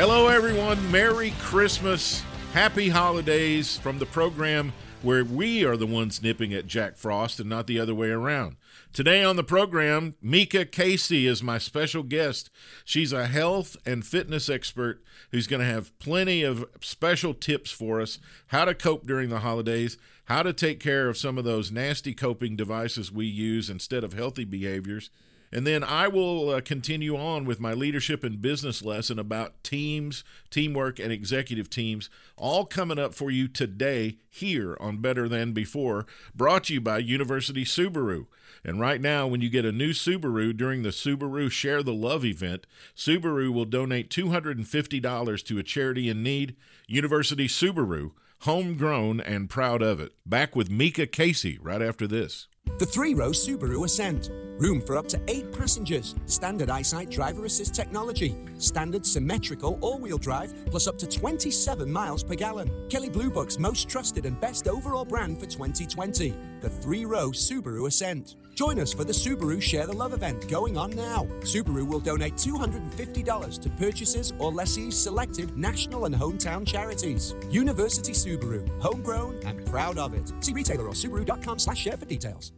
Hello, everyone. Merry Christmas. Happy holidays from the program where we are the ones nipping at Jack Frost and not the other way around. Today on the program, Mika Casey is my special guest. She's a health and fitness expert who's going to have plenty of special tips for us how to cope during the holidays, how to take care of some of those nasty coping devices we use instead of healthy behaviors and then I will uh, continue on with my leadership and business lesson about teams, teamwork, and executive teams, all coming up for you today here on Better Than Before, brought to you by University Subaru. And right now, when you get a new Subaru during the Subaru Share the Love event, Subaru will donate $250 to a charity in need, University Subaru, homegrown and proud of it. Back with Mika Casey right after this. The three row Subaru Ascent. Room for up to eight passengers. Standard eyesight driver assist technology. Standard symmetrical all wheel drive, plus up to 27 miles per gallon. Kelley Blue Book's most trusted and best overall brand for 2020. The three row Subaru Ascent. Join us for the Subaru Share the Love event going on now. Subaru will donate $250 to purchases or lessees selected national and hometown charities. University Subaru, homegrown and proud of it. See retailer or subaru.com slash share for details.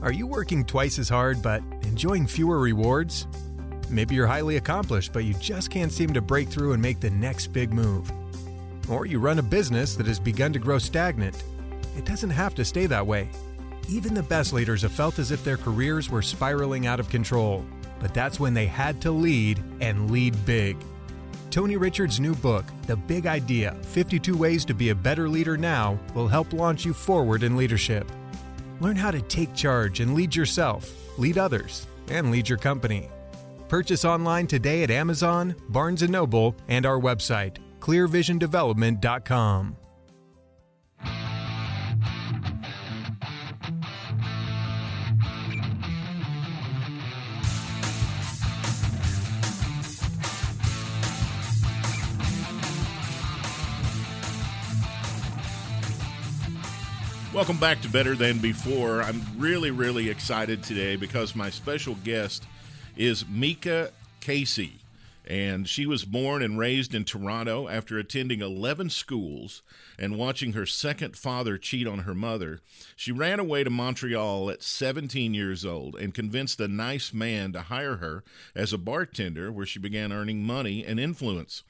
Are you working twice as hard but enjoying fewer rewards? Maybe you're highly accomplished, but you just can't seem to break through and make the next big move. Or you run a business that has begun to grow stagnant. It doesn't have to stay that way. Even the best leaders have felt as if their careers were spiraling out of control, but that's when they had to lead and lead big. Tony Richards' new book, The Big Idea 52 Ways to Be a Better Leader Now, will help launch you forward in leadership. Learn how to take charge and lead yourself, lead others, and lead your company. Purchase online today at Amazon, Barnes & Noble, and our website, clearvisiondevelopment.com. Welcome back to Better Than Before. I'm really, really excited today because my special guest is Mika Casey. And she was born and raised in Toronto after attending 11 schools and watching her second father cheat on her mother. She ran away to Montreal at 17 years old and convinced a nice man to hire her as a bartender, where she began earning money and influence.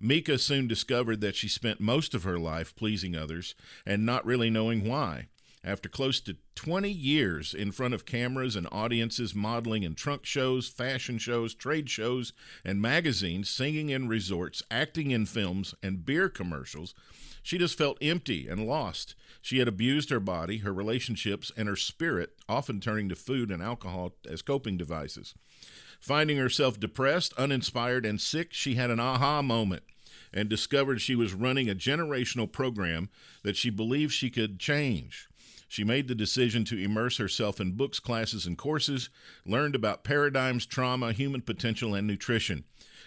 Mika soon discovered that she spent most of her life pleasing others and not really knowing why. After close to 20 years in front of cameras and audiences, modeling in trunk shows, fashion shows, trade shows, and magazines, singing in resorts, acting in films, and beer commercials, she just felt empty and lost. She had abused her body, her relationships, and her spirit, often turning to food and alcohol as coping devices. Finding herself depressed, uninspired, and sick, she had an aha moment and discovered she was running a generational program that she believed she could change. She made the decision to immerse herself in books, classes, and courses, learned about paradigms, trauma, human potential, and nutrition.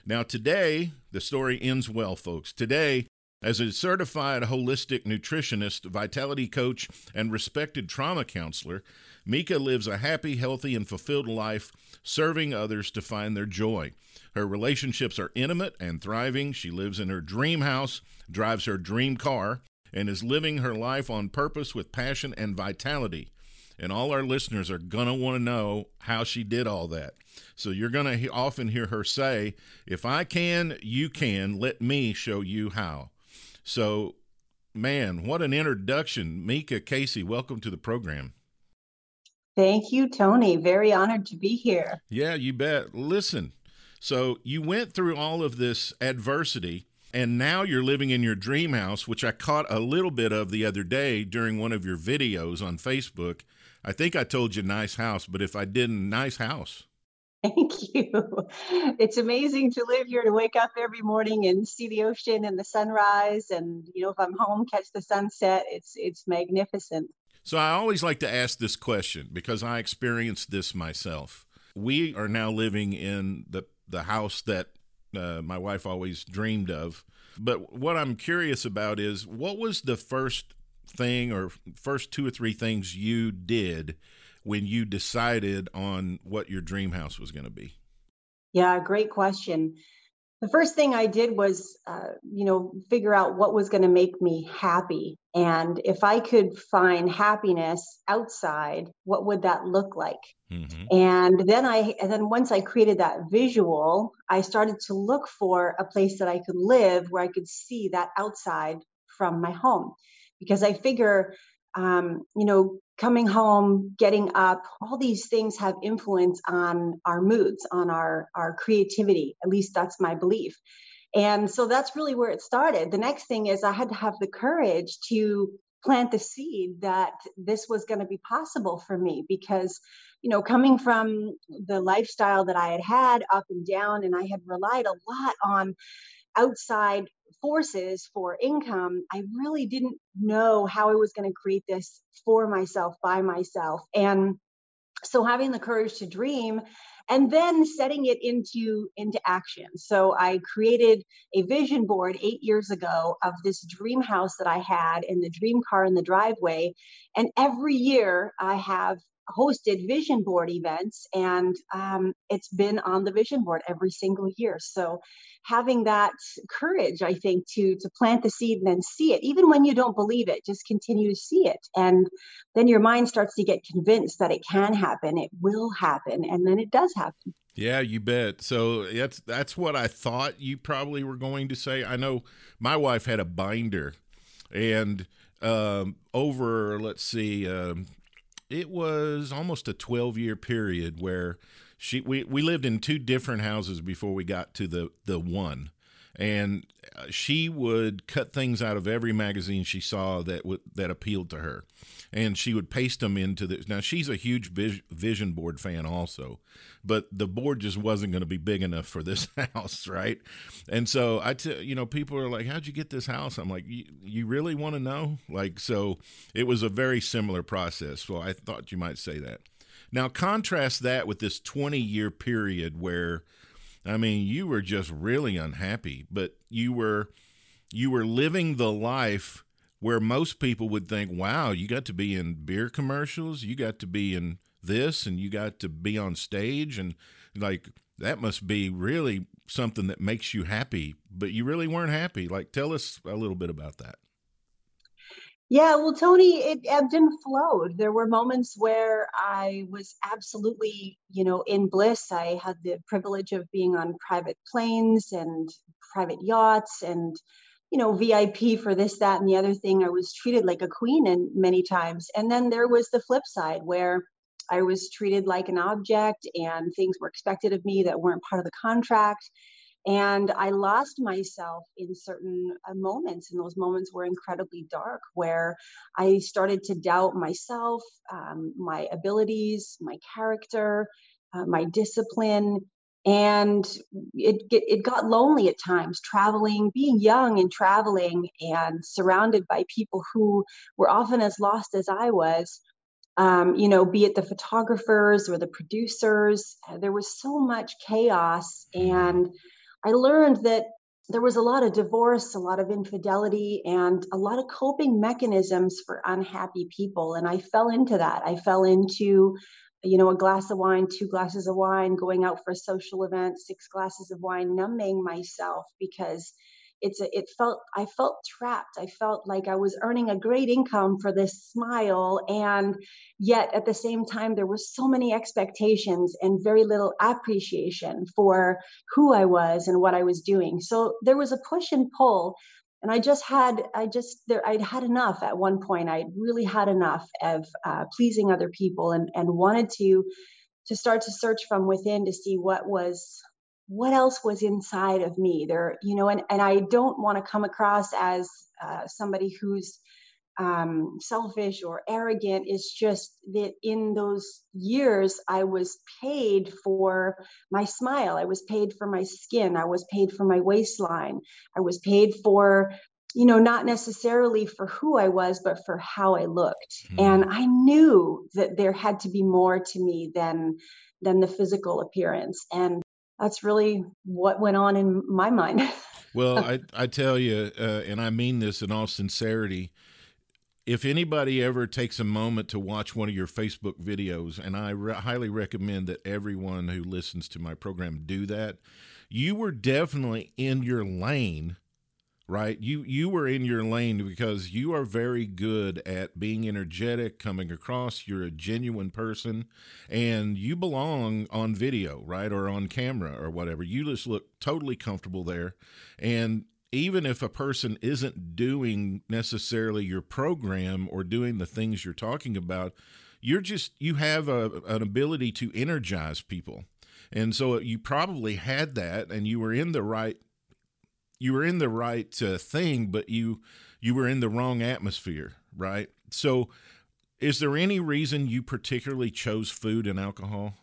Now, today, the story ends well, folks. Today, as a certified holistic nutritionist, vitality coach, and respected trauma counselor, Mika lives a happy, healthy, and fulfilled life, serving others to find their joy. Her relationships are intimate and thriving. She lives in her dream house, drives her dream car, and is living her life on purpose with passion and vitality. And all our listeners are going to want to know how she did all that. So you're going to he- often hear her say, If I can, you can. Let me show you how. So, man, what an introduction. Mika Casey, welcome to the program. Thank you, Tony. Very honored to be here. Yeah, you bet. Listen, so you went through all of this adversity and now you're living in your dream house, which I caught a little bit of the other day during one of your videos on Facebook. I think I told you nice house, but if I didn't, nice house. Thank you. It's amazing to live here to wake up every morning and see the ocean and the sunrise and you know if I'm home catch the sunset. It's it's magnificent. So I always like to ask this question because I experienced this myself. We are now living in the the house that uh, my wife always dreamed of. But what I'm curious about is what was the first thing or first two or three things you did when you decided on what your dream house was going to be? Yeah, great question. The first thing I did was, uh, you know, figure out what was going to make me happy. And if I could find happiness outside, what would that look like? Mm-hmm. And then I, and then once I created that visual, I started to look for a place that I could live where I could see that outside from my home. Because I figure um, you know, coming home, getting up, all these things have influence on our moods, on our our creativity. At least that's my belief. And so that's really where it started. The next thing is I had to have the courage to plant the seed that this was going to be possible for me because you know coming from the lifestyle that i had had up and down and i had relied a lot on outside forces for income, I really didn't know how I was going to create this for myself, by myself. And so having the courage to dream and then setting it into into action. So i created a vision board eight years ago of this dream house that i had in the dream car in the driveway. And every year i have hosted vision board events and um, it's been on the vision board every single year so having that courage i think to to plant the seed and then see it even when you don't believe it just continue to see it and then your mind starts to get convinced that it can happen it will happen and then it does happen yeah, you bet. So that's that's what I thought you probably were going to say. I know my wife had a binder, and um, over let's see, um, it was almost a 12 year period where she we, we lived in two different houses before we got to the the one and uh, she would cut things out of every magazine she saw that w- that appealed to her. And she would paste them into the now she's a huge vision board fan also but the board just wasn't going to be big enough for this house right? And so i t- you know people are like how'd you get this house? I'm like you really want to know? Like so it was a very similar process. So i thought you might say that. Now contrast that with this 20 year period where I mean, you were just really unhappy, but you were you were living the life where most people would think, "Wow, you got to be in beer commercials, you got to be in this and you got to be on stage and like that must be really something that makes you happy, but you really weren't happy." Like tell us a little bit about that. Yeah, well, Tony, it ebbed and flowed. There were moments where I was absolutely, you know, in bliss. I had the privilege of being on private planes and private yachts and, you know, VIP for this, that, and the other thing. I was treated like a queen and many times. And then there was the flip side where I was treated like an object and things were expected of me that weren't part of the contract and I lost myself in certain uh, moments, and those moments were incredibly dark, where I started to doubt myself, um, my abilities, my character, uh, my discipline. And it, it got lonely at times, traveling, being young and traveling, and surrounded by people who were often as lost as I was. Um, you know, be it the photographers or the producers, uh, there was so much chaos and I learned that there was a lot of divorce, a lot of infidelity, and a lot of coping mechanisms for unhappy people. And I fell into that. I fell into, you know, a glass of wine, two glasses of wine, going out for a social event, six glasses of wine, numbing myself because it's a, it felt i felt trapped. I felt like i was earning a great income for this smile and yet at the same time there were so many expectations and very little appreciation for who i was and what i was doing. So there was a push and pull and i just had i just there i'd had enough at one point. I really had enough of uh, pleasing other people and and wanted to to start to search from within to see what was what else was inside of me there you know and, and i don't want to come across as uh, somebody who's um, selfish or arrogant. It's just that in those years, I was paid for my smile. I was paid for my skin. I was paid for my waistline. I was paid for, you know, not necessarily for who I was, but for how I looked. Mm. And I knew that there had to be more to me than than the physical appearance. And that's really what went on in my mind. well, I I tell you, uh, and I mean this in all sincerity if anybody ever takes a moment to watch one of your Facebook videos, and I re- highly recommend that everyone who listens to my program do that, you were definitely in your lane, right? You you were in your lane because you are very good at being energetic, coming across. You're a genuine person, and you belong on video, right, or on camera or whatever. You just look totally comfortable there, and even if a person isn't doing necessarily your program or doing the things you're talking about, you're just you have a, an ability to energize people. And so you probably had that and you were in the right you were in the right uh, thing but you you were in the wrong atmosphere, right? So is there any reason you particularly chose food and alcohol?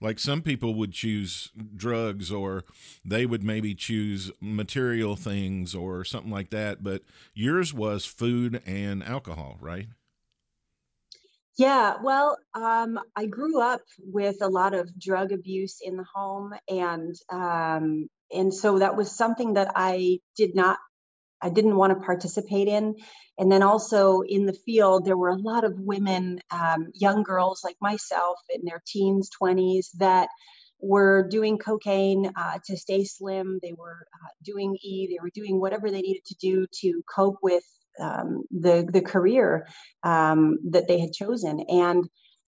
Like some people would choose drugs or they would maybe choose material things or something like that, but yours was food and alcohol, right? Yeah, well, um, I grew up with a lot of drug abuse in the home, and um, and so that was something that I did not I didn't want to participate in. And then also in the field, there were a lot of women, um, young girls like myself in their teens, 20s, that were doing cocaine uh, to stay slim. They were uh, doing E, they were doing whatever they needed to do to cope with um, the, the career um, that they had chosen. And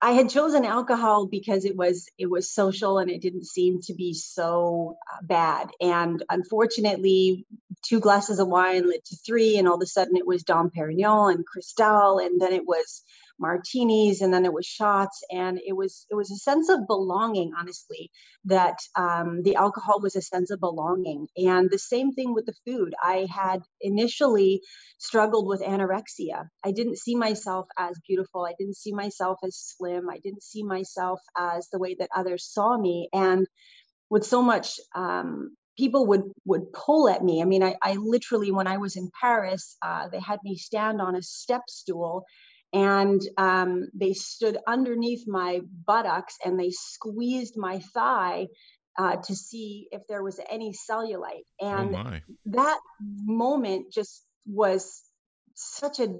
I had chosen alcohol because it was it was social and it didn't seem to be so uh, bad. And unfortunately, two glasses of wine led to three, and all of a sudden it was Dom Perignon and Cristal, and then it was martinis and then it was shots and it was it was a sense of belonging honestly that um, the alcohol was a sense of belonging. And the same thing with the food. I had initially struggled with anorexia. I didn't see myself as beautiful. I didn't see myself as slim. I didn't see myself as the way that others saw me. And with so much um, people would would pull at me. I mean, I, I literally, when I was in Paris, uh, they had me stand on a step stool and um, they stood underneath my buttocks and they squeezed my thigh uh, to see if there was any cellulite. Oh, and oh that moment just was such a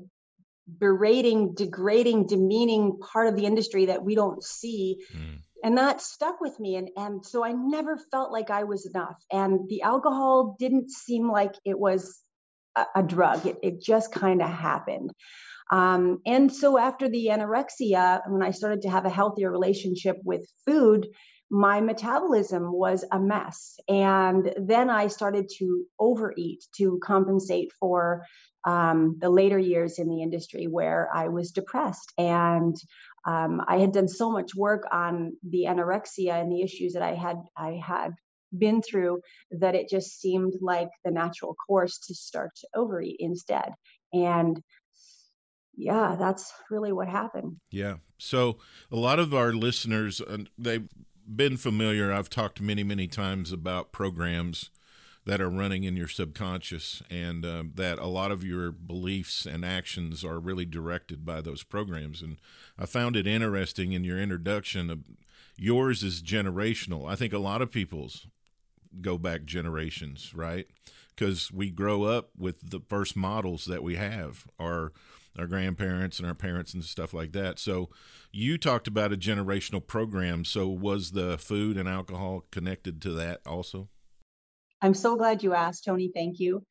berating, degrading, demeaning part of the industry that we don't see. Mm. And that stuck with me. And, and so I never felt like I was enough. And the alcohol didn't seem like it was a, a drug, it, it just kind of happened. Um, and so after the anorexia, when I started to have a healthier relationship with food, my metabolism was a mess. And then I started to overeat to compensate for um, the later years in the industry where I was depressed. And um, I had done so much work on the anorexia and the issues that I had I had been through that it just seemed like the natural course to start to overeat instead. And yeah, that's really what happened. Yeah. So a lot of our listeners, uh, they've been familiar. I've talked many, many times about programs that are running in your subconscious, and uh, that a lot of your beliefs and actions are really directed by those programs. And I found it interesting in your introduction. Of, yours is generational. I think a lot of people's go back generations, right? Because we grow up with the first models that we have are our grandparents and our parents and stuff like that. So you talked about a generational program. So was the food and alcohol connected to that also? I'm so glad you asked, Tony. Thank you.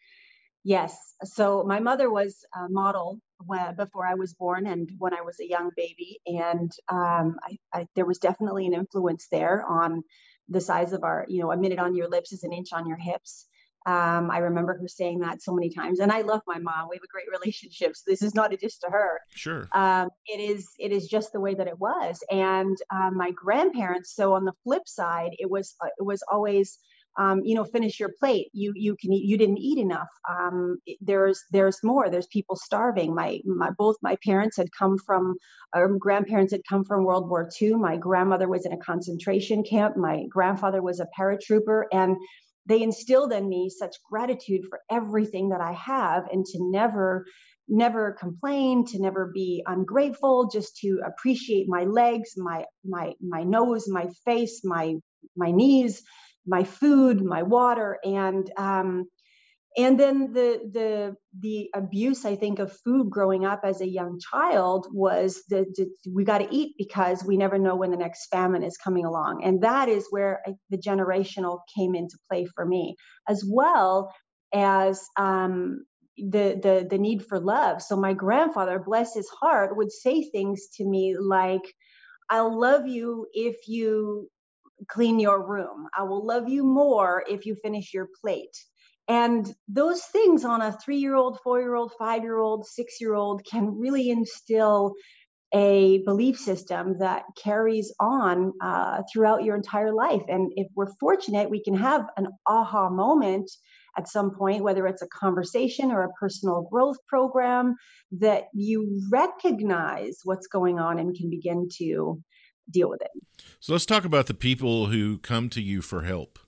Yes. So my mother was a model when, before I was born and when I was a young baby. And um, I, I, there was definitely an influence there on the size of our, you know, a minute on your lips is an inch on your hips. Um, I remember her saying that so many times, and I love my mom. We have a great relationship, so this is not a diss to her. Sure. Um, it is. It is just the way that it was. And um, my grandparents. So on the flip side, it was uh, it was always um, you know finish your plate you you can eat you didn't eat enough um, there's there's more there's people starving my my both my parents had come from or grandparents had come from world war ii my grandmother was in a concentration camp my grandfather was a paratrooper and they instilled in me such gratitude for everything that i have and to never never complain to never be ungrateful just to appreciate my legs my my my nose my face my my knees my food, my water, and um, and then the the the abuse I think of food growing up as a young child was that we got to eat because we never know when the next famine is coming along, and that is where I, the generational came into play for me, as well as um, the the the need for love. So my grandfather, bless his heart, would say things to me like. I'll love you if you clean your room. I will love you more if you finish your plate. And those things on a three year old, four year old, five year old, six year old can really instill a belief system that carries on uh, throughout your entire life. And if we're fortunate, we can have an aha moment at some point, whether it's a conversation or a personal growth program, that you recognize what's going on and can begin to deal with it. So let's talk about the people who come to you for help.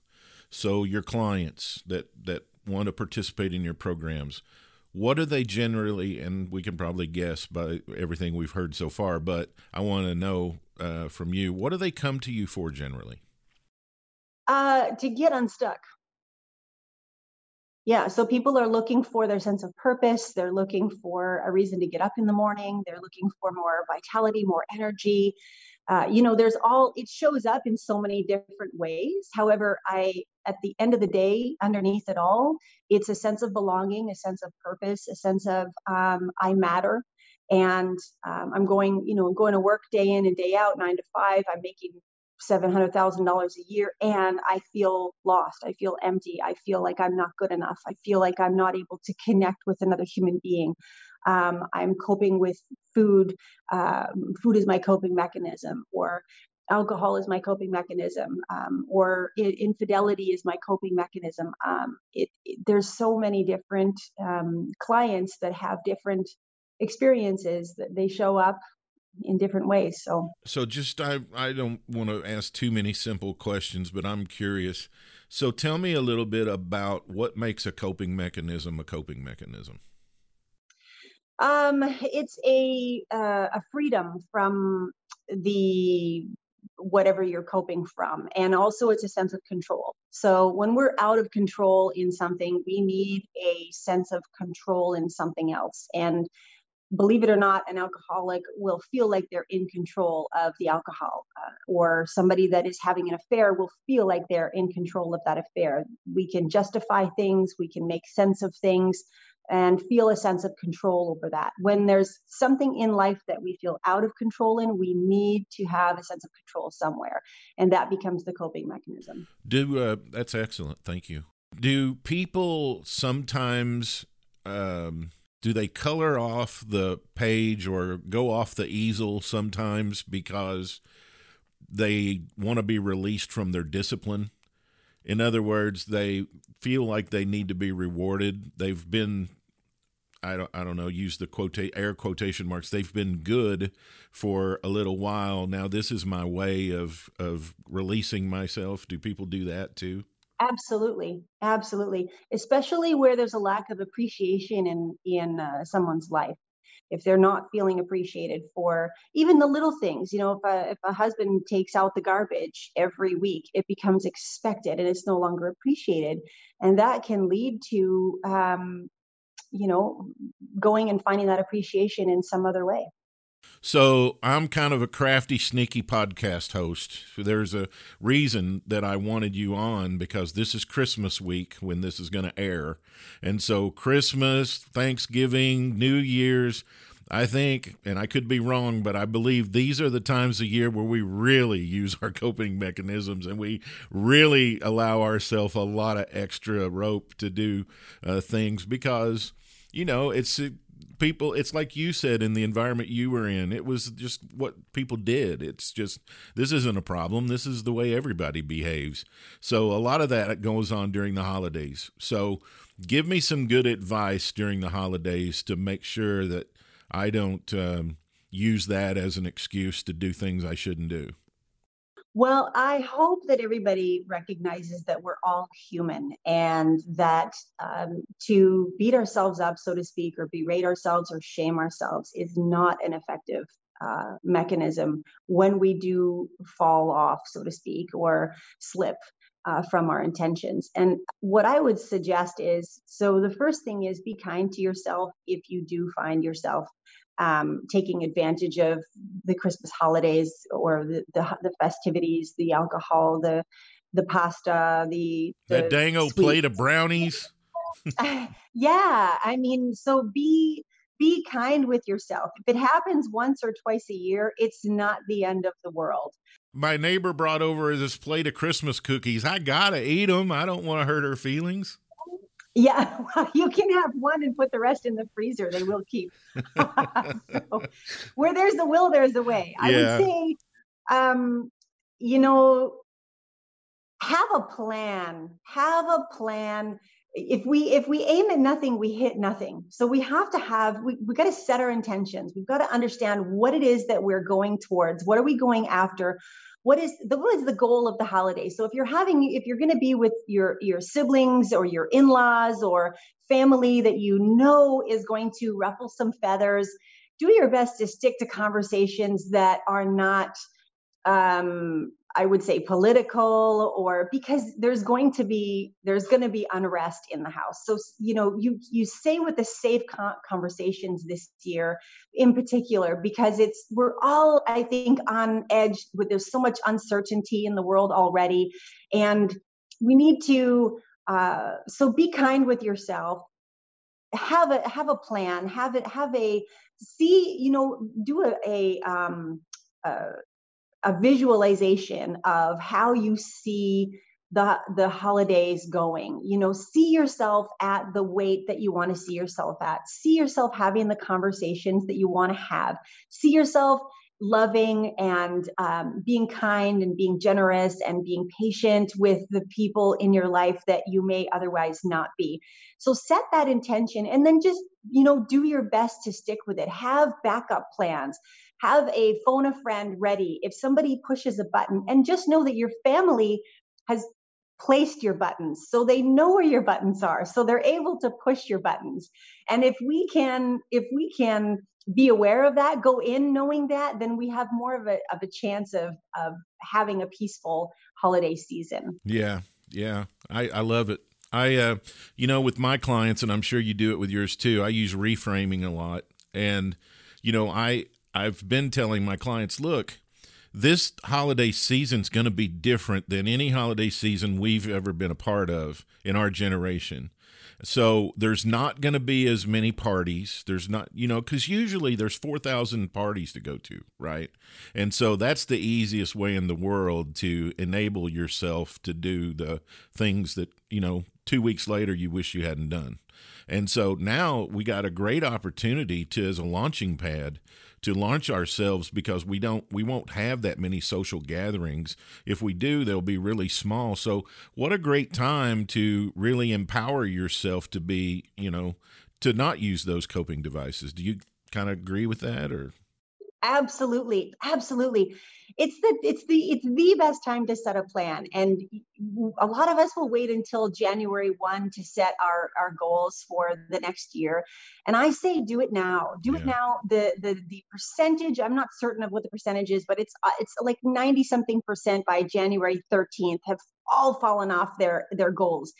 So your clients that that want to participate in your programs, what are they generally? And we can probably guess by everything we've heard so far, but I want to know uh, from you what do they come to you for generally? Uh, to get unstuck. Yeah, so people are looking for their sense of purpose. They're looking for a reason to get up in the morning. They're looking for more vitality, more energy. Uh, you know there's all it shows up in so many different ways however i at the end of the day underneath it all it's a sense of belonging a sense of purpose a sense of um, i matter and um, i'm going you know i'm going to work day in and day out nine to five i'm making $700,000 a year and I feel lost. I feel empty. I feel like I'm not good enough. I feel like I'm not able to connect with another human being. Um, I'm coping with food. Um, food is my coping mechanism, or alcohol is my coping mechanism, um, or infidelity is my coping mechanism. Um, it, it, there's so many different um, clients that have different experiences that they show up in different ways so so just i i don't want to ask too many simple questions but i'm curious so tell me a little bit about what makes a coping mechanism a coping mechanism um, it's a uh, a freedom from the whatever you're coping from, and also it's a sense of control. So when we're out of control in something, we need a sense of control in something else, and believe it or not, an alcoholic will feel like they're in control of the alcohol, uh, or somebody that is having an affair will feel like they're in control of that affair. We can justify things, we can make sense of things, and feel a sense of control over that. When there's something in life that we feel out of control in, we need to have a sense of control somewhere, and that becomes the coping mechanism. Do uh, that's excellent. Thank you. Do people sometimes um, do they color off the page or go off the easel sometimes because they want to be released from their discipline? In other words, they feel like they need to be rewarded. They've been I don't I don't know, use the quote air quotation marks. They've been good for a little while. Now this is my way of of releasing myself. Do people do that too? Absolutely, absolutely. Especially where there's a lack of appreciation in in uh, someone's life. If they're not feeling appreciated for even the little things, you know, if a if a husband takes out the garbage every week, it becomes expected and it's no longer appreciated, and that can lead to, um, you know, going and finding that appreciation in some other way. So I'm kind of a crafty, sneaky podcast host. There's a reason that I wanted you on because this is Christmas week when this is going to air. And so Christmas, Thanksgiving, New Year's, I think, and I could be wrong, but I believe these are the times of year where we really use our coping mechanisms and we really allow ourselves a lot of extra rope to do uh, things because, you know, it's people it's like you said in the environment you were in it was just what people did. It's just this isn't a problem. This is the way everybody behaves. So a lot of that goes on during the holidays. So give me some good advice during the holidays to make sure that i don't um, use that as an excuse to do things i shouldn't do well, I hope that everybody recognizes that we're all human and that um, to beat ourselves up, so to speak, or berate ourselves or shame ourselves is not an effective uh, mechanism when we do fall off, so to speak, or slip. Uh, from our intentions. And what I would suggest is so the first thing is be kind to yourself if you do find yourself um, taking advantage of the Christmas holidays or the, the, the festivities, the alcohol, the the pasta, the, the that dang old plate of brownies. yeah, I mean, so be be kind with yourself. If it happens once or twice a year, it's not the end of the world. My neighbor brought over this plate of Christmas cookies. I gotta eat them. I don't want to hurt her feelings. Yeah, well, you can have one and put the rest in the freezer. They will keep. so, where there's the will, there's the way. I yeah. would say, um, you know, have a plan. Have a plan. If we if we aim at nothing, we hit nothing. So we have to have we we got to set our intentions. We've got to understand what it is that we're going towards. What are we going after? What is the what is the goal of the holiday? So if you're having if you're going to be with your your siblings or your in-laws or family that you know is going to ruffle some feathers do your best to stick to conversations that are not um, I would say political or because there's going to be there's going to be unrest in the house. So you know you you say with the safe conversations this year in particular because it's we're all I think on edge with there's so much uncertainty in the world already. And we need to uh, so be kind with yourself. Have a have a plan. Have it have a see you know do a, a um, uh, a visualization of how you see the the holidays going. You know see yourself at the weight that you want to see yourself at. See yourself having the conversations that you want to have. See yourself loving and um, being kind and being generous and being patient with the people in your life that you may otherwise not be. So set that intention and then just you know do your best to stick with it. Have backup plans have a phone a friend ready. If somebody pushes a button and just know that your family has placed your buttons so they know where your buttons are so they're able to push your buttons. And if we can if we can be aware of that go in knowing that then we have more of a of a chance of of having a peaceful holiday season. Yeah yeah. I i love it. I uh you know with my clients and i'm sure you do it with yours too i use reframing a lot. And you know i I've been telling my clients, look, this holiday season's going to be different than any holiday season we've ever been a part of in our generation. So there's not going to be as many parties. There's not, you know, because usually there's 4,000 parties to go to, right? And so that's the easiest way in the world to enable yourself to do the things that, you know, two weeks later you wish you hadn't done. And so now we got a great opportunity to, as a launching pad, to launch ourselves because we don't we won't have that many social gatherings. If we do, they'll be really small. So what a great time to really empower yourself to be, you know, to not use those coping devices. Do you kind of agree with that or Absolutely, absolutely. It's the it's the it's the best time to set a plan, and a lot of us will wait until January one to set our our goals for the next year. And I say, do it now. Do yeah. it now. The the the percentage I'm not certain of what the percentage is, but it's uh, it's like ninety something percent by January thirteenth have all fallen off their their goals.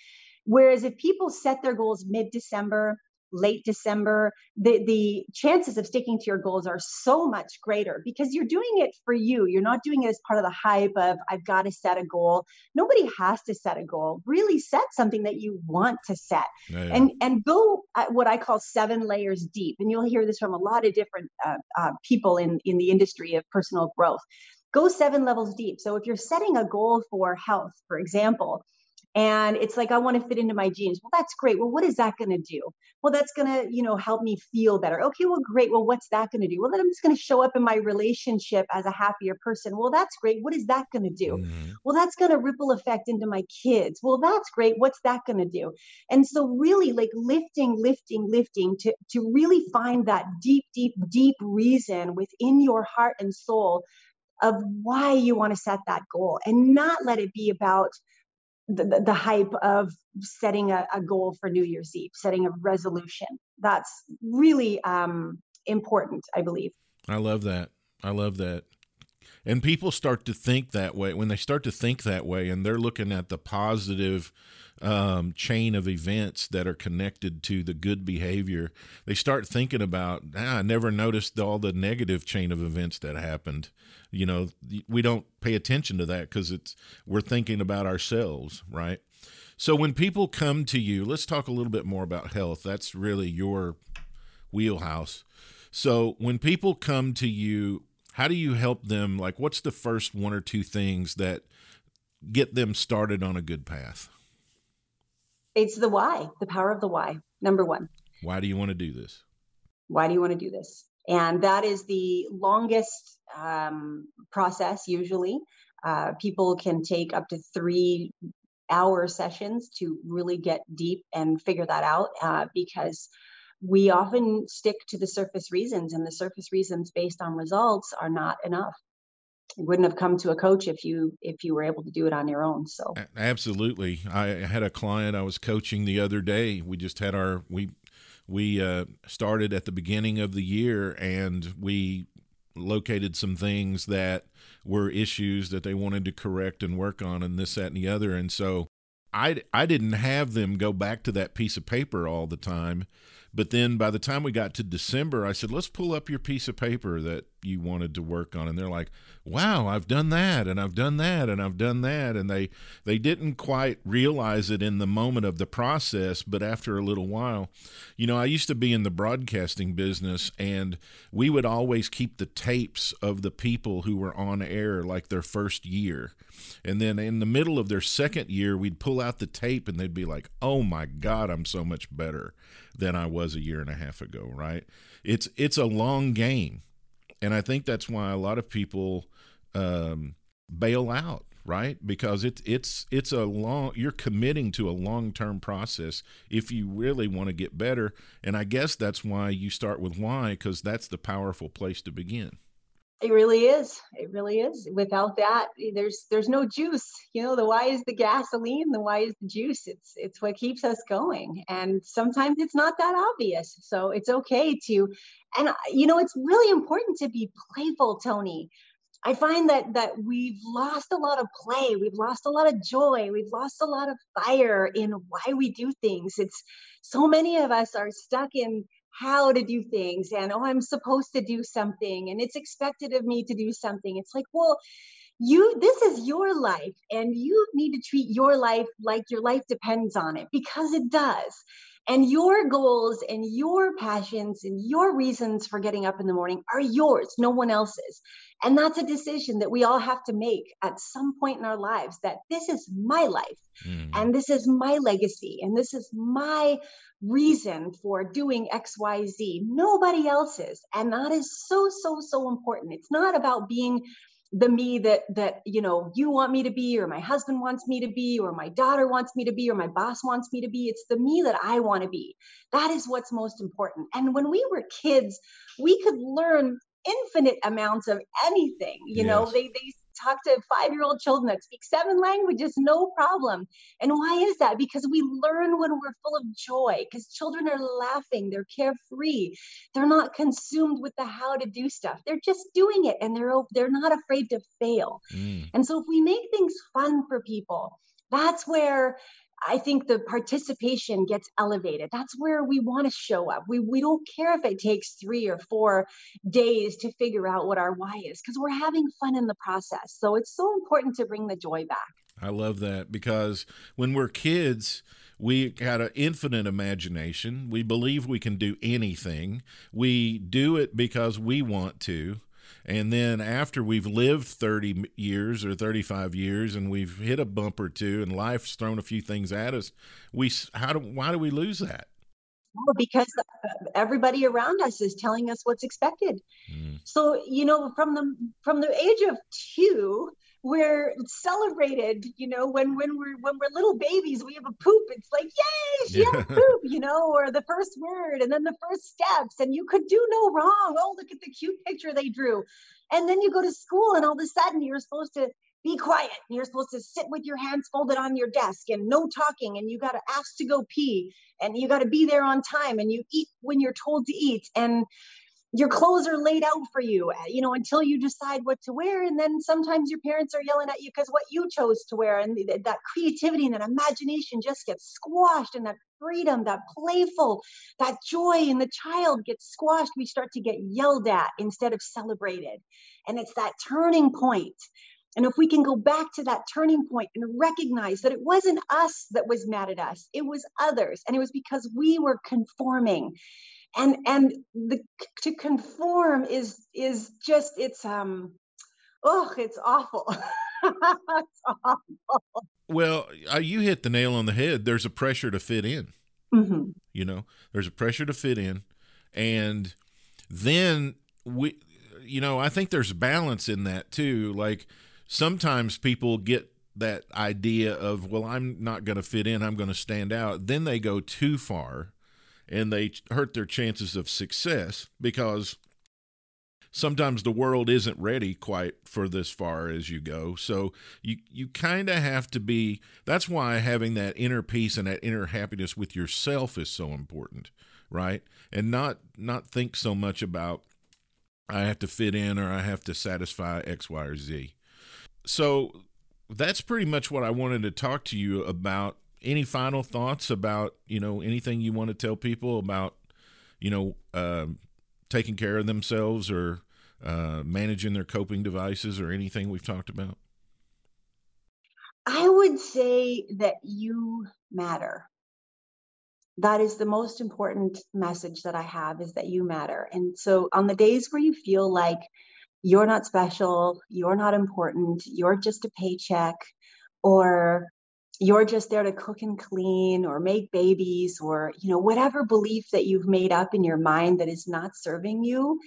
Whereas if people set their goals mid December, late December, the, the chances of sticking to your goals are so much greater because you're doing it for you. You're not doing it as part of the hype of, I've got to set a goal. Nobody has to set a goal. Really set something that you want to set yeah, yeah. and, and go at what I call seven layers deep. And you'll hear this from a lot of different uh, uh, people in, in the industry of personal growth. Go seven levels deep. So if you're setting a goal for health, for example, and it's like i want to fit into my jeans well that's great. Well what is that going to do? Well that's going to you know help me feel better. Okay well great. Well what's that going to do? Well then i'm just going to show up in my relationship as a happier person. Well that's great. What is that going to do? Mm-hmm. well that's going to ripple effect into my kids. Well that's great. What's that going to do? And so really like lifting lifting lifting to to really find that deep deep deep reason within your heart and soul of why you want to set that goal and not let it be about the, the, hype of setting a, a, goal for New Year's Eve, setting a resolution. That's really um, important, I believe. I love that. I love that. And people start to think that way. When they start to think that way and they're looking at the positive um, chain of events that are connected to the good behavior, they start thinking about, ah, I never noticed all the negative chain of events that happened. You know, we don't pay attention to that because it's we're thinking about ourselves, right? So when people come to you, let's talk a little bit more about health. That's really your wheelhouse. So when people come to you, how do you help them? Like, what's the first one or two things that get them started on a good path? It's the why, the power of the why. Number one. Why do you want to do this? Why do you want to do this? And that is the longest um, process usually. Uh, people can take up to three hour sessions to really get deep and figure that out uh, because we often stick to the surface reasons and the surface reasons based on results are not enough. You wouldn't have come to a coach if you if you were able to do it on your own so. Absolutely. I had a client i was coaching the other day. We just had our we we uh, started at the beginning of the year and we located some things that were issues that they wanted to correct and work on and this that and the other. And so i i didn't have them go back to that piece of paper all the time but then by the time we got to December, I said, let's pull up your piece of paper that you wanted to work on. And they're like, wow, I've done that and I've done that and I've done that. And they, they didn't quite realize it in the moment of the process, but after a little while, you know, I used to be in the broadcasting business and we would always keep the tapes of the people who were on air like their first year. And then in the middle of their second year, we'd pull out the tape and they'd be like, oh my God, I'm so much better than I was a year and a half ago, right? It's it's a long game. And I think that's why a lot of people um, bail out, right? Because it's it's it's a long you're committing to a long-term process if you really want to get better. And I guess that's why you start with why cuz that's the powerful place to begin. It really is. It really is. Without that, there's there's no juice. You know, the why is the gasoline, the why is the juice. It's it's what keeps us going. And sometimes it's not that obvious. So it's okay to and uh, you know, it's really important to be playful, Tony. I find that that we've lost a lot of play, we've lost a lot of joy, we've lost a lot of fire in why we do things. It's so many of us are stuck in how to do things and oh i'm supposed to do something and it's expected of me to do something. It's like well you this is your life and you need to treat your life like your life depends on it because it does and your goals and your passions and your reasons for getting up in the morning are yours no one else's. And that's a decision that we all have to make at some point in our lives that this is my life mm. and this is my legacy and this is my reason for doing xyz nobody else's. And that is so so so important. It's not about being the me that that you know you want me to be or my husband wants me to be or my daughter wants me to be or my boss wants me to be. It's the me that i want to be. That is what's most important. And when we were kids we could learn infinite amounts of anything you yes. know they they talk to five year old children that speak seven languages, no problem. And why is that? Because we learn when we're full of joy, because children are laughing, they're carefree, they're not consumed with the how to do stuff. They're just doing it and they're, they're not afraid to fail. Mm. And so if we make things fun for people, that's where I think the participation gets elevated. That's where we want to show up. We, we don't care if it takes three or four days to figure out what our why is because we're having fun in the process. So it's so important to bring the joy back. I love that because when we're kids, we got an infinite imagination. We believe we can do anything. We do it because we want to. And then after we've lived 30 years or 35 years and we've hit a bump or two and life's thrown a few things at us, we how do why do we lose that? Well, because everybody around us is telling us what's expected. Mm. So, you know, from the from the age of 2, we're celebrated you know when when we're when we're little babies we have a poop. It's like yay she yeah. poop you know or the first word and then the first steps and you could do no wrong. Oh look at the cute picture they drew. And then you go to school and all of a sudden you're supposed to be quiet and you're supposed to sit with your hands folded on your desk and no talking and you got to ask to go pee and you got to be there on time and you eat when you're told to eat. And your clothes are laid out for you, uh, you know, until you decide what to wear. And then sometimes your parents are yelling at you because what you chose to wear and that creativity and that imagination just gets squashed and that freedom, that playful, that joy in the child gets squashed. We start to get yelled at instead of celebrated. And it's that turning point. And if we can go back to that turning point and recognize that it wasn't us that was mad at us, it was others. And it was because we were conforming and and the to conform is is just it's um oh it's awful. It's awful. Well uh, you hit the nail on the head. There's a pressure to fit in mm-hmm. you know? There's a pressure to fit in. And then we you know i think there's balance in that too. Like sometimes people get that idea of well i'm not going to fit in i'm going to stand out. Then they go too far and they hurt their chances of success because sometimes the world isn't ready quite for this far as you go. So you you kind of have to be that's why having that inner peace and that inner happiness with yourself is so important, right? And not not think so much about I have to fit in or I have to satisfy X, Y, or Z. So that's pretty much what I wanted to talk to you about any final thoughts about you know anything you want to tell people about you know uh, taking care of themselves or uh, managing their coping devices or anything we've talked about? I would say that you matter. That is the most important message that I have is that you matter. And so on the days where you feel like you're not special, you're not important, you're just a paycheck, or you're just there to cook and clean or make babies or you know whatever belief that you've made up in your mind that is not serving you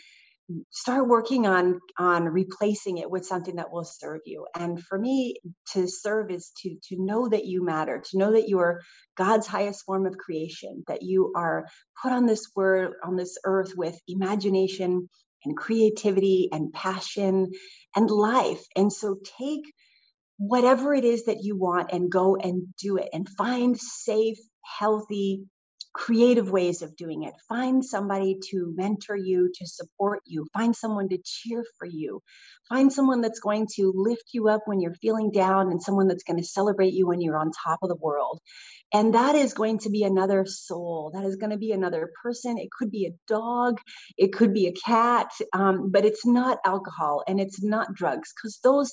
start working on on replacing it with something that will serve you. And for me to serve is to to know that you matter to know that you are god's highest form of creation that you are put on this word on this earth with imagination and creativity and passion and life. And so take whatever it is that you want and go and do it and find safe, healthy, creative ways of doing it. Find somebody to mentor you, to support you. Find someone to cheer for you. Find someone that's going to lift you up when you're feeling down and someone that's going to celebrate you when you're on top of the world. And that is going to be another soul. That is going to be another person. It could be a dog. It could be a cat. Um, but it's not alcohol and it's not drugs because those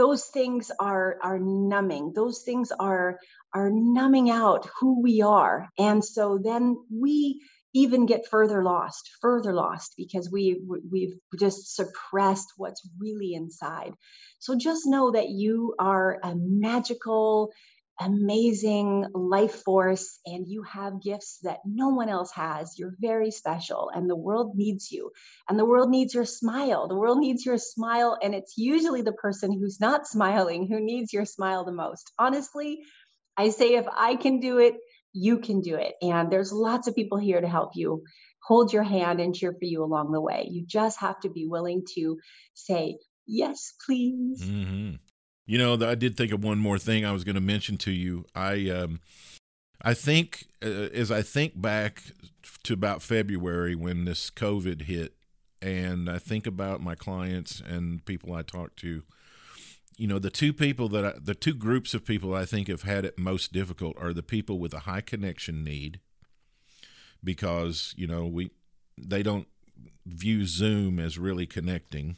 those things are are numbing. Those things are are numbing out who we are. And so then we even get further lost further lost because we we've just suppressed what's really inside. So just know that you are a magical amazing life force and you have gifts that no one else has. You're very special and the world needs you. And the world needs your smile. The world needs your smile. And it's usually the person who's not smiling who needs your smile the most. Honestly, I say if I can do it, you can do it. And there's lots of people here to help you hold your hand and cheer for you along the way. You just have to be willing to say, Yes, please. Mm-hmm. You know, I did think of one more thing I was going to mention to you. I um, I think uh, as I think back to about February when this COVID hit, and I think about my clients and people I talk to. You know, the two people that I, the two groups of people I think have had it most difficult are the people with a high connection need, because you know we they don't view Zoom as really connecting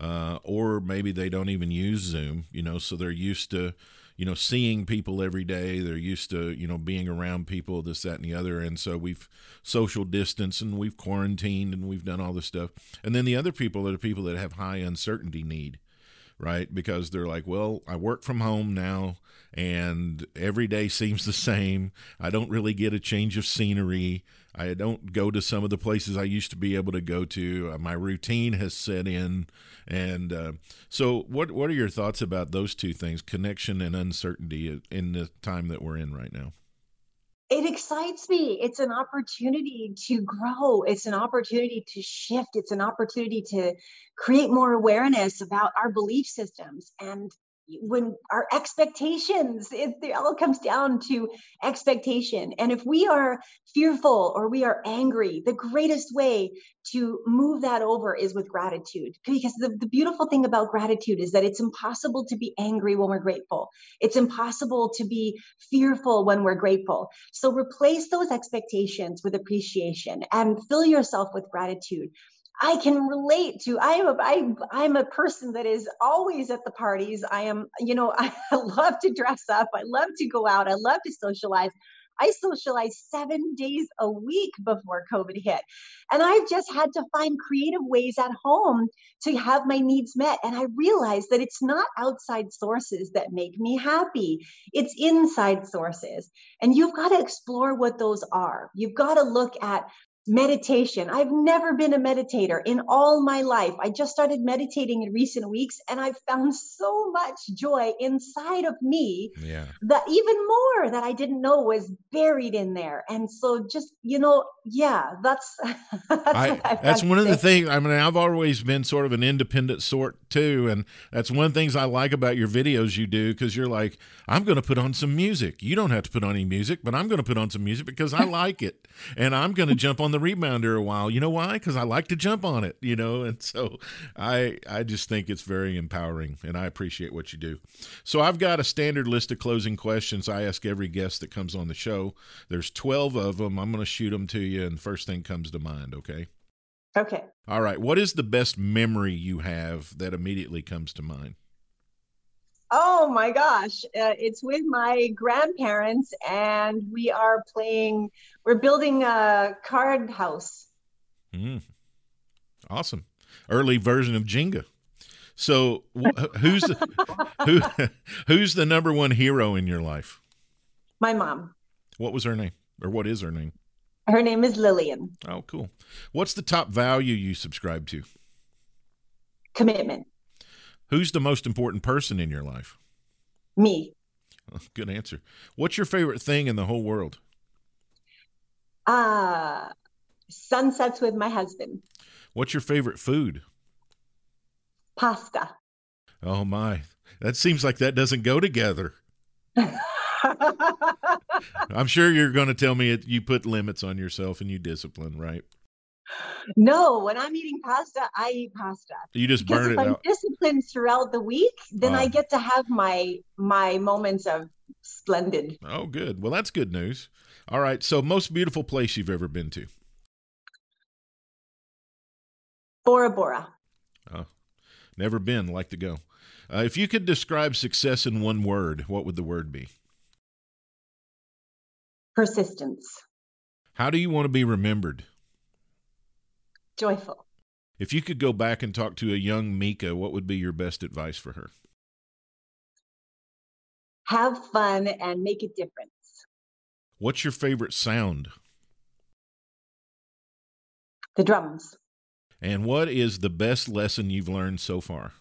uh, or maybe they don't even use Zoom, you know, so they're used to, you know, seeing people every day. They're used to, you know, being around people, this, that, and the other. And so we've social distanced and we've quarantined and we've done all this stuff. And then the other people are the people that have high uncertainty need, right? Because they're like, well, I work from home now and every day seems the same. I don't really get a change of scenery. I don't go to some of the places I used to be able to go to. Uh, my routine has set in, and uh, so what? What are your thoughts about those two things, connection and uncertainty, in the time that we're in right now? It excites me. It's an opportunity to grow. It's an opportunity to shift. It's an opportunity to create more awareness about our belief systems and when our expectations it, it, all comes down to expectation. And if we are fearful or we are angry the greatest way to move that over is with gratitude. Because the, the beautiful thing about gratitude is that it's impossible to be angry when we're grateful. It's impossible to be fearful when we're grateful. So replace those expectations with appreciation and fill yourself with gratitude I can relate to. I am a, I, I'm a person that is always at the parties. I am, you know, I love to dress up. I love to go out. I love to socialize. I socialized seven days a week before COVID hit. And I've just had to find creative ways at home to have my needs met. And I realized that it's not outside sources that make me happy, it's inside sources. And you've got to explore what those are. You've got to look at meditation. I've never been a meditator in all my life. I just started meditating in recent weeks and I've found so much joy inside of me yeah. that even more that I didn't know was buried in there. And so just, you know, yeah, that's that's, I, that's one of the things. I mean, I've always been sort of an independent sort too, and that's one of the things I like about your videos you do because you're like, I'm going to put on some music. You don't have to put on any music, but I'm going to put on some music because I like it, and I'm going to jump on the rebounder a while. You know why? Because I like to jump on it. You know, and so I I just think it's very empowering, and I appreciate what you do. So I've got a standard list of closing questions I ask every guest that comes on the show. There's 12 of them. I'm going to shoot them to you, and first thing comes to mind. Okay. Okay. All right. What is the best memory you have that immediately comes to mind? Oh my gosh. Uh, it's with my grandparents, and we are playing, we're building a card house. Mm. Awesome. Early version of Jenga. So, who's the, who, who's the number one hero in your life? My mom. What was her name, or what is her name? Her name is Lillian. Oh, cool. What's the top value you subscribe to? Commitment. Who's the most important person in your life? Me. Oh, good answer. What's your favorite thing in the whole world? Uh, sunsets with my husband. What's your favorite food? Pasta. Oh, my. That seems like that doesn't go together. I'm sure you're going to tell me it, you put limits on yourself and you discipline, right? No, when I'm eating pasta, I eat pasta. You just because burn if it I'm out. disciplined throughout the week, then I get to have my my moments of splendid. Oh, good. Well, that's good news. All right. So, most beautiful place you've ever been to? Bora Bora. Oh, never been. Like to go. Uh, if you could describe success in one word, what would the word be? Persistence. How do you want to be remembered? Joyful. If you could go back and talk to a young Meeka, what would be your best advice for her? Have fun and make a difference. What's your favorite sound? The drums. And what is the best lesson you've learned so far?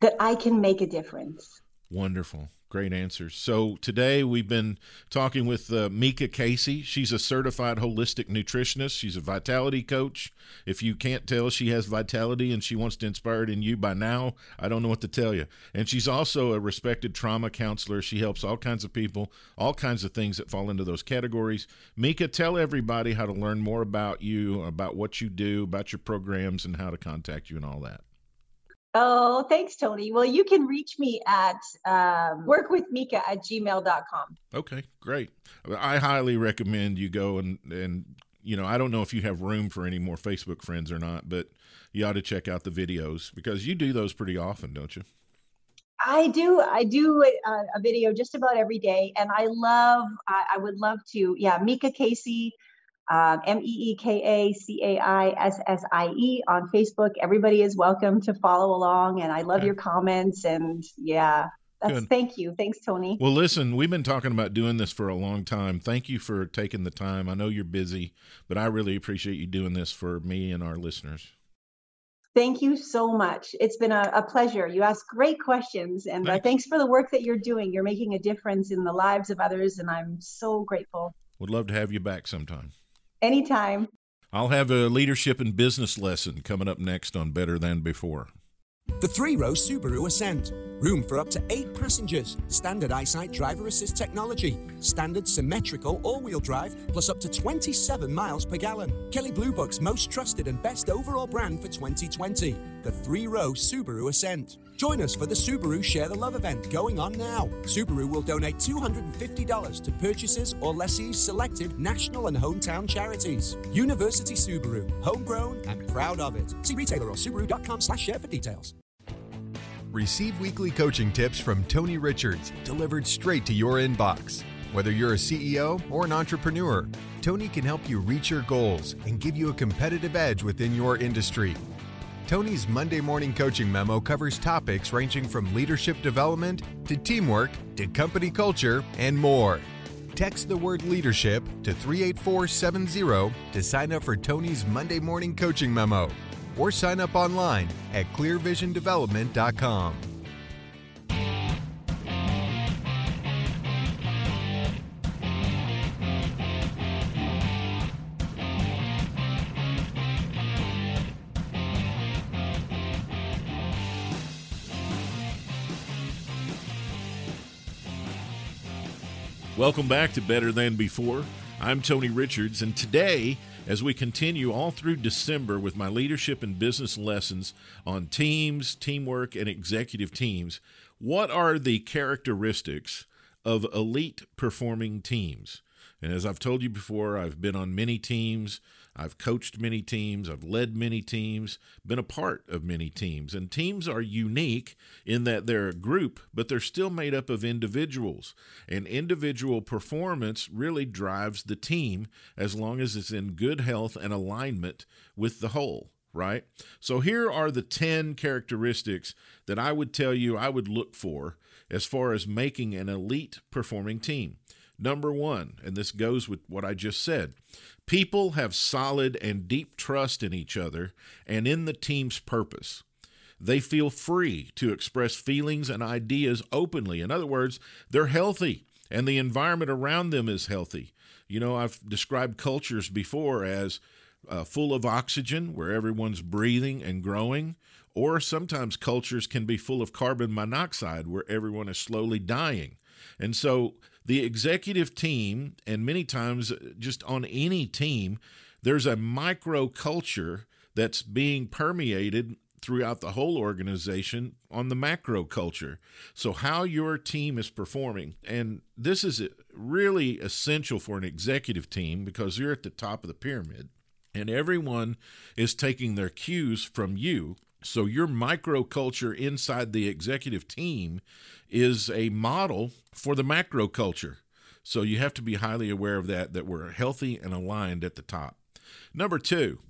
That I can make a difference. Wonderful. Great answers. So today we've been talking with uh, Meeka Caissie. She's a certified holistic nutritionist. She's a vitality coach. If you can't tell, she has vitality and she wants to inspire it in you by now. I don't know what to tell you. And she's also a respected trauma counselor. She helps all kinds of people, all kinds of things that fall into those categories. Mika, tell everybody how to learn more about you, about what you do, about your programs, and how to contact you and all that. Oh, thanks, Tony. Well, you can reach me at um, workwithmika at gmail.com. Okay, great. I highly recommend you go and, and you know, I don't know if you have room for any more Facebook friends or not, but you ought to check out the videos because you do those pretty often, don't you? I do. I do a, a video just about every day, and I love. I, I would love to. Yeah, Meeka Caissie, um, M E E K A C A I S S I E on Facebook. Everybody is welcome to follow along, and I love okay. your comments. And yeah, that's, thank you. Thanks, Tony. Well, listen, we've been talking about doing this for a long time. Thank you for taking the time. I know you're busy, but I really appreciate you doing this for me and our listeners. Thank you so much. It's been a, a pleasure. You ask great questions, and uh, thanks. Uh, thanks for the work that you're doing. You're making a difference in the lives of others, and I'm so grateful. Would love to have you back sometime. Anytime. I'll have a leadership and business lesson coming up next on Better Than Before. The three row Subaru Ascent. Room for up to eight passengers. Standard eyesight driver assist technology. Standard symmetrical all wheel drive, plus up to 27 miles per gallon. Kelley Blue Book's most trusted and best overall brand for 2020. The three row Subaru Ascent. Join us for the Subaru Share the Love event going on now. Subaru will donate $250 to purchasers or lessees selected national and hometown charities. University Subaru, homegrown and proud of it. See retailer or subaru.com slash share for details. Receive weekly coaching tips from Tony Richards delivered straight to your inbox. Whether you're a CEO or an entrepreneur, Tony can help you reach your goals and give you a competitive edge within your industry. Tony's Monday morning coaching memo covers topics ranging from leadership development to teamwork to company culture and more. Text the word leadership to 38470 to sign up for Tony's Monday morning coaching memo or sign up online at clearvisiondevelopment.com. Welcome back to Better Than Before. I'm Tony Richards, and today as we continue all through December with my leadership and business lessons on teams, teamwork, and executive teams. What are the characteristics of elite performing teams? And as I've told you before, I've been on many teams. I've coached many teams, I've led many teams, been a part of many teams. And teams are unique in that they're a group, but they're still made up of individuals. And individual performance really drives the team as long as it's in good health and alignment with the whole right? So here are the 10 characteristics that I would tell you I would look for as far as making an elite performing team. Number one, and this goes with what I just said people have solid and deep trust in each other and in the team's purpose. They feel free to express feelings and ideas openly. In other words, they're healthy and the environment around them is healthy. You know, I've described cultures before as uh, full of oxygen, where everyone's breathing and growing, or sometimes cultures can be full of carbon monoxide, where everyone is slowly dying. And so the executive team, and many times uh, just on any team, there's a micro culture that's being permeated throughout the whole organization on the macro culture. So, how your team is performing. And this is uh, really essential for an executive team because you're at the top of the pyramid and everyone is taking their cues from you. So, your micro culture inside the executive team is a model for the macro culture. So you have to be highly aware of that, that we're healthy and aligned at the top. Number two,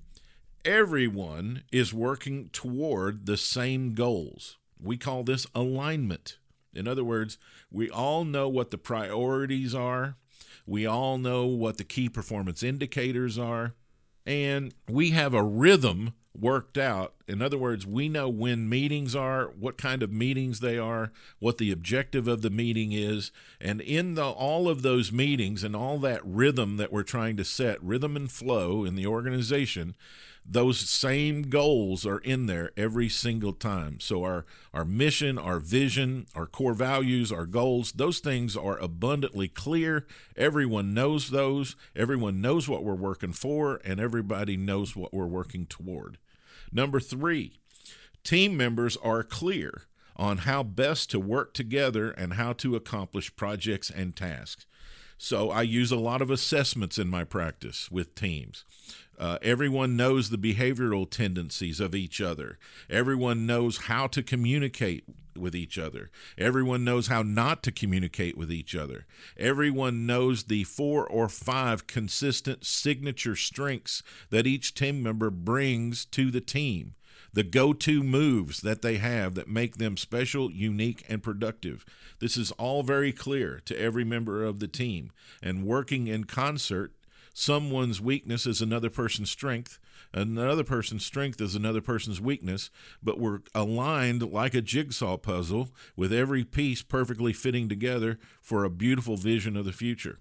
everyone is working toward the same goals. We call this alignment. In other words, we all know what the priorities are, we all know what the key performance indicators are, and we have a rhythm worked out. In other words, we know when meetings are, what kind of meetings they are, what the objective of the meeting is, and in the, all of those meetings and all that rhythm that we're trying to set, rhythm and flow in the organization, those same goals are in there every single time. So our our mission, our vision, our core values, our goals, those things are abundantly clear. Everyone knows those. Everyone knows what we're working for and everybody knows what we're working toward. Number 3, team members are clear on how best to work together and how to accomplish projects and tasks. So I use a lot of assessments in my practice with teams. Uh, everyone knows the behavioral tendencies of each other. Everyone knows how to communicate with each other. Everyone knows how not to communicate with each other. Everyone knows the four or five consistent signature strengths that each team member brings to the team the go to moves that they have that make them special, unique, and productive. This is all very clear to every member of the team. And working in concert, someone's weakness is another person's strength. Another person's strength is another person's weakness, but we're aligned like a jigsaw puzzle with every piece perfectly fitting together for a beautiful vision of the future.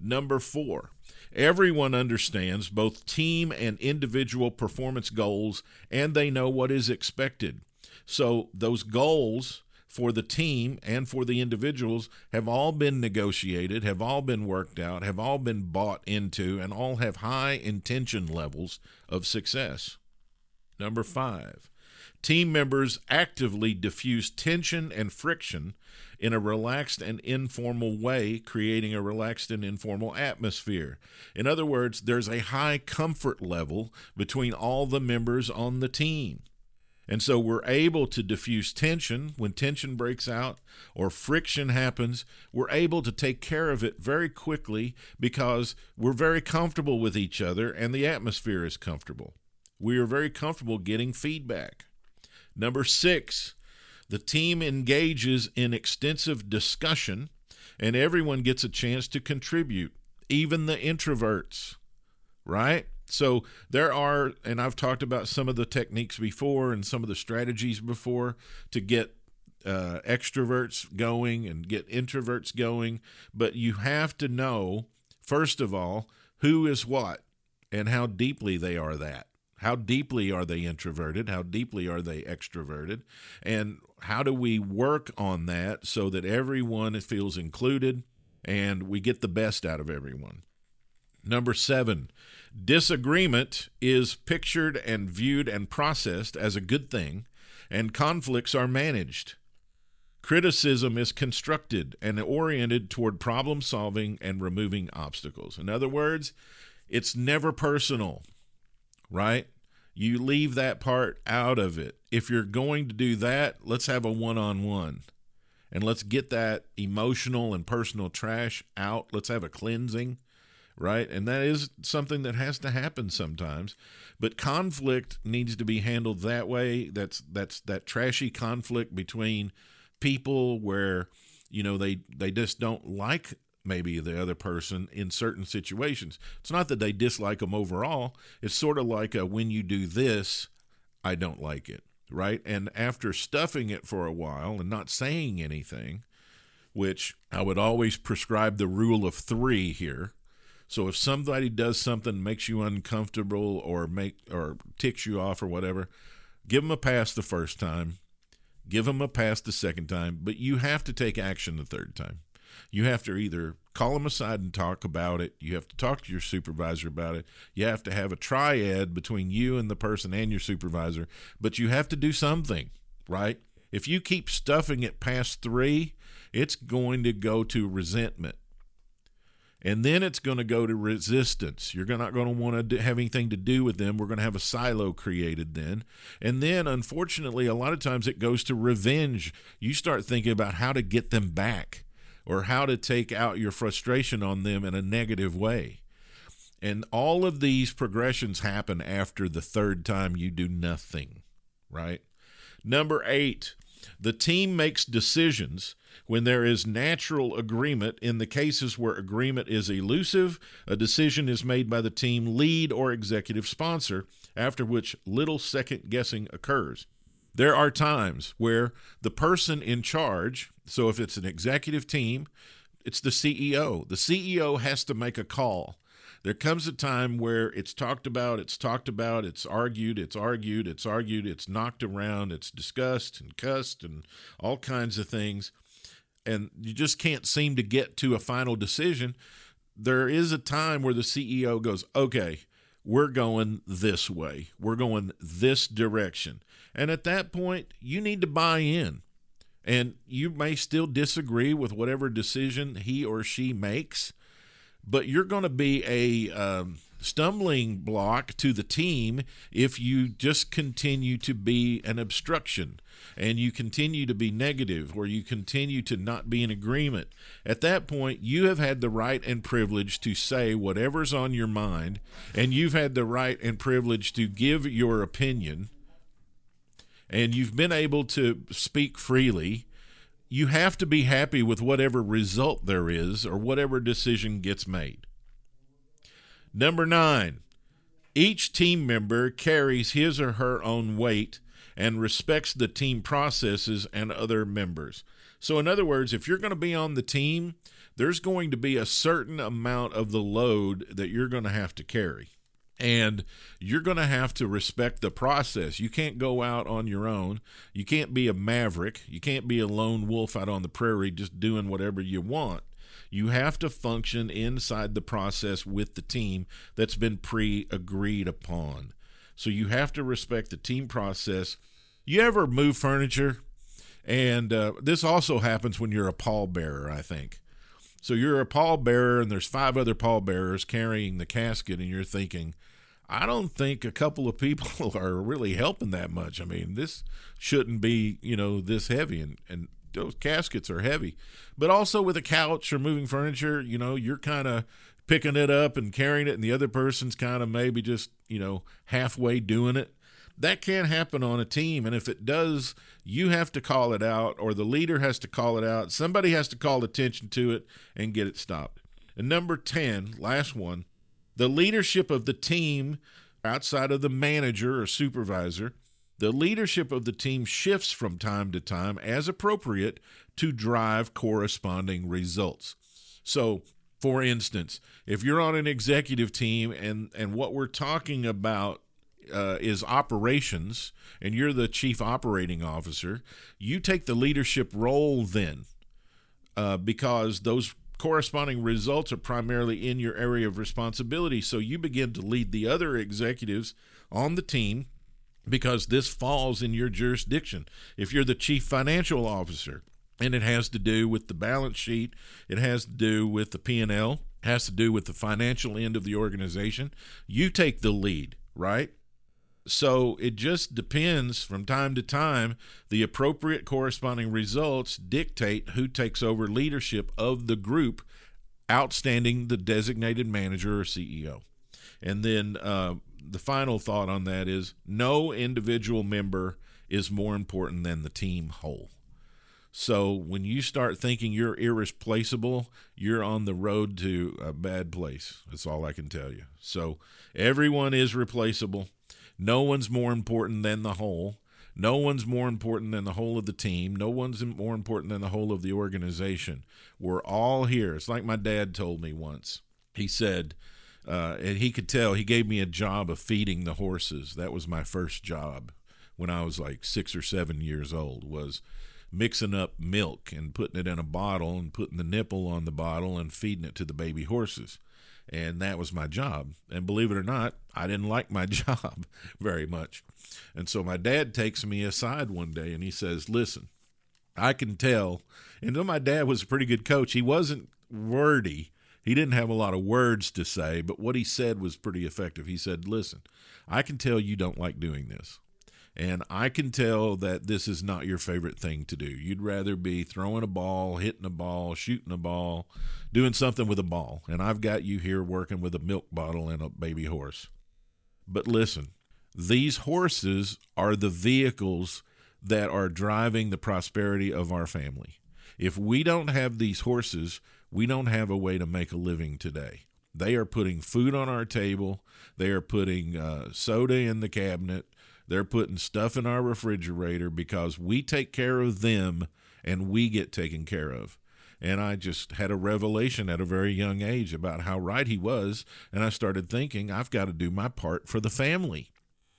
Number four, Everyone understands both team and individual performance goals, and they know what is expected. So, those goals for the team and for the individuals have all been negotiated, have all been worked out, have all been bought into, and all have high intention levels of success. Number five, team members actively diffuse tension and friction in a relaxed and informal way, creating a relaxed and informal atmosphere. In other words, there's a high comfort level between all the members on the team. And so we're able to diffuse tension when tension breaks out or friction happens. We're able to take care of it very quickly because we're very comfortable with each other and the atmosphere is comfortable. We are very comfortable getting feedback. Number six, the team engages in extensive discussion, and everyone gets a chance to contribute, even the introverts, right? So there are, and I've talked about some of the techniques before and some of the strategies before to get uh, extroverts going and get introverts going, but you have to know, first of all, who is what and how deeply they are that. How deeply are they introverted? How deeply are they extroverted? And how do we work on that so that everyone feels included and we get the best out of everyone? Number seven, disagreement is pictured and viewed and processed as a good thing, and conflicts are managed. Criticism is constructed and oriented toward problem solving and removing obstacles. In other words, it's never personal right? You leave that part out of it. If you're going to do that, let's have a one on one and let's get that emotional and personal trash out. Let's have a cleansing, right? And that is something that has to happen sometimes. But conflict needs to be handled that way. That's that's that trashy conflict between people where you know they they just don't like maybe the other person in certain situations. It's not that they dislike them overall. It's sort of like a, when you do this, I don't like it, right? And after stuffing it for a while and not saying anything, which I would always prescribe the rule of three here. So if somebody does something makes you uncomfortable or make or ticks you off or whatever, give them a pass the first time, give them a pass the second time, but you have to take action the third time you have to either call them aside and talk about it. You have to talk to your supervisor about it. You have to have a triad between you and the person and your supervisor, but you have to do something, right? If you keep stuffing it past three, it's going to go to resentment. And then it's going to go to resistance. You're not going to want to have anything to do with them. We're going to have a silo created then. And then, unfortunately, a lot of times it goes to revenge. You start thinking about how to get them back or how to take out your frustration on them in a negative way. And all of these progressions happen after the third time you do nothing, right? Number eight, the team makes decisions when there is natural agreement. In the cases where agreement is elusive, a decision is made by the team lead or executive sponsor, after which little second guessing occurs. There are times where the person in charge, so if it's an executive team, it's the CEO. The CEO has to make a call. There comes a time where it's talked about, it's talked about, it's argued, it's argued, it's argued, it's knocked around, it's discussed and cussed and all kinds of things. And you just can't seem to get to a final decision. There is a time where the CEO goes, okay, we're going this way, we're going this direction. And at that point, you need to buy in. And you may still disagree with whatever decision he or she makes, but you're going to be a um, stumbling block to the team if you just continue to be an obstruction and you continue to be negative or you continue to not be in agreement. At that point, you have had the right and privilege to say whatever's on your mind, and you've had the right and privilege to give your opinion, and you've been able to speak freely. You have to be happy with whatever result there is or whatever decision gets made. Number nine, each team member carries his or her own weight and respects the team processes and other members. So, in other words, if you're going to be on the team, there's going to be a certain amount of the load that you're going to have to carry. And you're going to have to respect the process. You can't go out on your own. You can't be a maverick. You can't be a lone wolf out on the prairie just doing whatever you want. You have to function inside the process with the team that's been pre agreed upon. So you have to respect the team process. You ever move furniture? And uh, this also happens when you're a pallbearer, I think. So you're a pallbearer, and there's five other pallbearers carrying the casket, and you're thinking, I don't think a couple of people are really helping that much. I mean, this shouldn't be, you know, this heavy. And, and those caskets are heavy. But also with a couch or moving furniture, you know, you're kind of picking it up and carrying it, and the other person's kind of maybe just, you know, halfway doing it. That can't happen on a team. And if it does, you have to call it out, or the leader has to call it out. Somebody has to call attention to it and get it stopped. And number 10, last one, the leadership of the team outside of the manager or supervisor the leadership of the team shifts from time to time as appropriate to drive corresponding results. So, for instance, if you're on an executive team and, and what we're talking about uh, is operations and you're the chief operating officer, you take the leadership role then uh, because those corresponding results are primarily in your area of responsibility. So you begin to lead the other executives on the team because this falls in your jurisdiction. If you're the chief financial officer and it has to do with the balance sheet, it has to do with the P&L, has to do with the financial end of the organization, you take the lead, right? So it just depends from time to time. The appropriate corresponding results dictate who takes over leadership of the group, outstanding the designated manager or CEO. And then uh, the final thought on that is no individual member is more important than the team whole. So when you start thinking you're irreplaceable, you're on the road to a bad place. That's all I can tell you. So everyone is replaceable. No one's more important than the whole. No one's more important than the whole of the team. No one's more important than the whole of the organization. We're all here. It's like my dad told me once. He said, uh, and he could tell he gave me a job of feeding the horses. That was my first job when I was like six or seven years old. Was mixing up milk and putting it in a bottle and putting the nipple on the bottle and feeding it to the baby horses. And that was my job. And believe it or not, I didn't like my job very much. And so my dad takes me aside one day and he says, Listen, I can tell. And though my dad was a pretty good coach, he wasn't wordy he didn't have a lot of words to say, but what he said was pretty effective. He said, Listen, I can tell you don't like doing this. And I can tell that this is not your favorite thing to do. You'd rather be throwing a ball, hitting a ball, shooting a ball, doing something with a ball. And I've got you here working with a milk bottle and a baby horse. But listen, these horses are the vehicles that are driving the prosperity of our family. If we don't have these horses, we don't have a way to make a living today. They are putting food on our table. They are putting uh, soda in the cabinet. They're putting stuff in our refrigerator because we take care of them and we get taken care of. And I just had a revelation at a very young age about how right he was. And I started thinking, I've got to do my part for the family.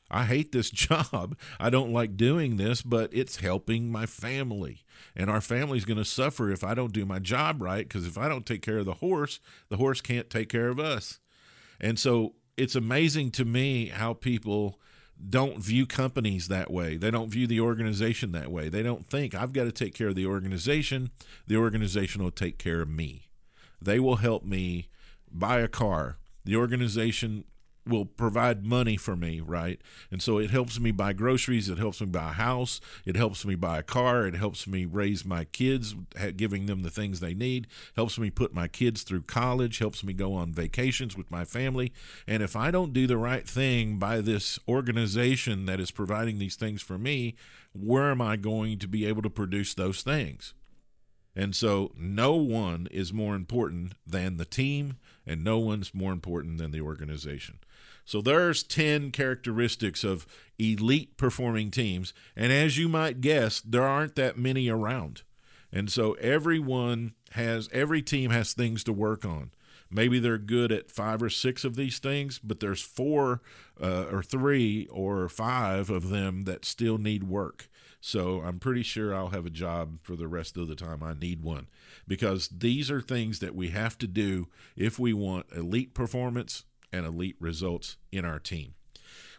I hate this job. I don't like doing this, but it's helping my family. And our family's going to suffer if I don't do my job right because if I don't take care of the horse, the horse can't take care of us. And so it's amazing to me how people don't view companies that way. They don't view the organization that way. They don't think I've got to take care of the organization. The organization will take care of me. They will help me buy a car. The organization will provide money for me, right? And so it helps me buy groceries, it helps me buy a house, it helps me buy a car, it helps me raise my kids, giving them the things they need, helps me put my kids through college, helps me go on vacations with my family. And if I don't do the right thing by this organization that is providing these things for me, where am I going to be able to produce those things? And so no one is more important than the team, and no one's more important than the organization. So there's 10 characteristics of elite performing teams. And as you might guess, there aren't that many around. And so everyone has, every team has things to work on. Maybe they're good at five or six of these things, but there's four uh, or three or five of them that still need work. So I'm pretty sure I'll have a job for the rest of the time I need one because these are things that we have to do if we want elite performance and elite results in our team.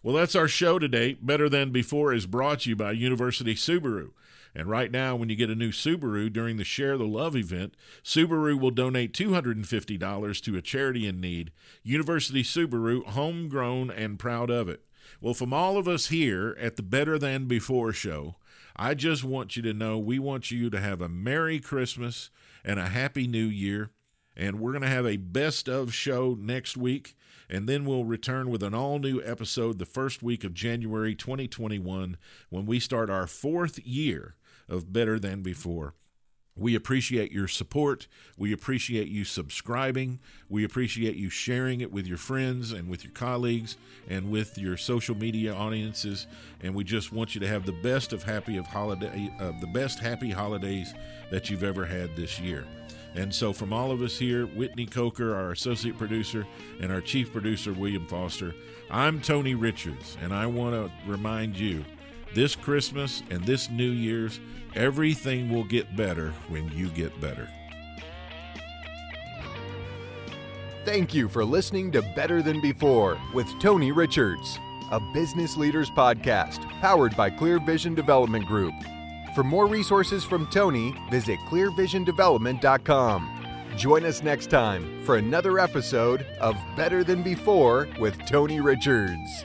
Well, that's our show today. Better Than Before is brought to you by University Subaru. And right now, when you get a new Subaru during the Share the Love event, Subaru will donate $250 to a charity in need. University Subaru, homegrown and proud of it. Well, from all of us here at the Better Than Before show, I just want you to know we want you to have a Merry Christmas and a Happy New Year. And we're going to have a best of show next week and then we'll return with an all new episode the first week of January 2021 when we start our fourth year of Better Than Before. We appreciate your support. We appreciate you subscribing. We appreciate you sharing it with your friends and with your colleagues and with your social media audiences. And we just want you to have the best of happy of holiday, uh, the best happy holidays that you've ever had this year. And so, from all of us here, Whitney Coker, our associate producer, and our chief producer, William Foster, I'm Tony Richards, and I want to remind you this Christmas and this New Year's, everything will get better when you get better. Thank you for listening to Better Than Before with Tony Richards, a business leaders podcast powered by Clear Vision Development Group. For more resources from Tony, visit clearvisiondevelopment.com. Join us next time for another episode of Better Than Before with Tony Richards.